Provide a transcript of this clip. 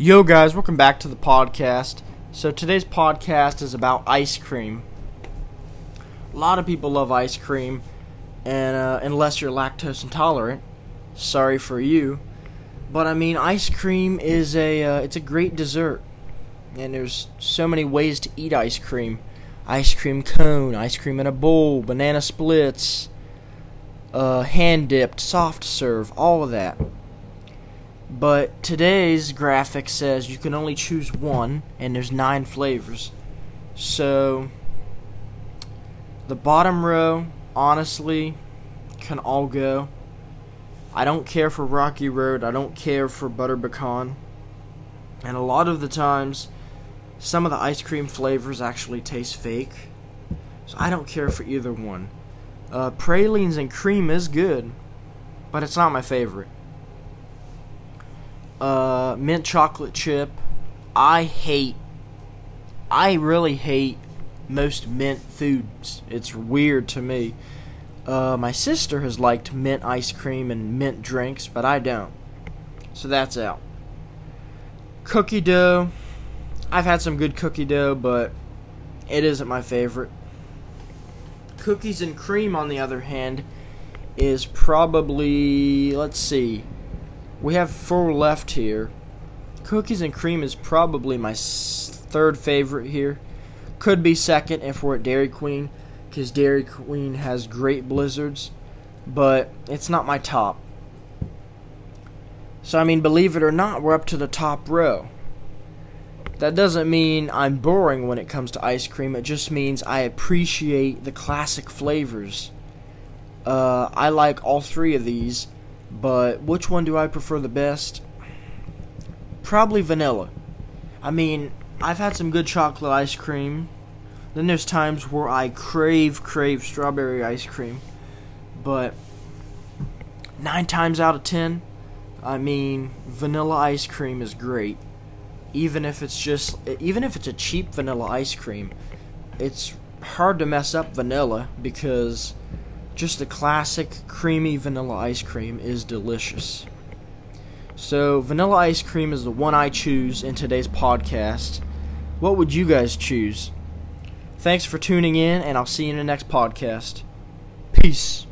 Yo, guys, welcome back to the podcast. So, today's podcast is about ice cream. A lot of people love ice cream, and uh, unless you're lactose intolerant, sorry for you. But I mean, ice cream is a uh, it's a great dessert, and there's so many ways to eat ice cream: ice cream cone, ice cream in a bowl, banana splits, uh, hand dipped, soft serve, all of that. But today's graphic says you can only choose one, and there's nine flavors. So, the bottom row, honestly, can all go. I don't care for Rocky Road, I don't care for Butter Pecan. And a lot of the times, some of the ice cream flavors actually taste fake. So I don't care for either one. Uh, pralines and cream is good, but it's not my favorite uh, mint chocolate chip. I hate, I really hate most mint foods. It's weird to me. Uh, my sister has liked mint ice cream and mint drinks, but I don't. So that's out. Cookie dough. I've had some good cookie dough, but it isn't my favorite. Cookies and cream, on the other hand, is probably, let's see, we have four left here. Cookies and cream is probably my third favorite here. Could be second if we're at Dairy Queen, because Dairy Queen has great blizzards, but it's not my top. So, I mean, believe it or not, we're up to the top row. That doesn't mean I'm boring when it comes to ice cream, it just means I appreciate the classic flavors. Uh, I like all three of these but which one do I prefer the best? Probably vanilla. I mean, I've had some good chocolate ice cream. Then there's times where I crave, crave strawberry ice cream. But nine times out of ten, I mean, vanilla ice cream is great. Even if it's just, even if it's a cheap vanilla ice cream, it's hard to mess up vanilla because just a classic creamy vanilla ice cream is delicious. So, vanilla ice cream is the one I choose in today's podcast. What would you guys choose? Thanks for tuning in, and I'll see you in the next podcast. Peace.